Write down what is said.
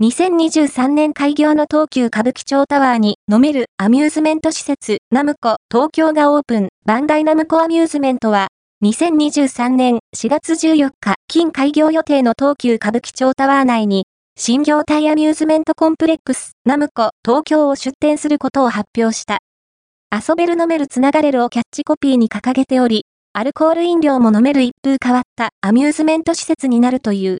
2023年開業の東急歌舞伎町タワーに飲めるアミューズメント施設ナムコ東京がオープンバンダイナムコアミューズメントは2023年4月14日近開業予定の東急歌舞伎町タワー内に新業態アミューズメントコンプレックスナムコ東京を出展することを発表した。遊べる飲めるつながれるをキャッチコピーに掲げており、アルコール飲料も飲める一風変わったアミューズメント施設になるという。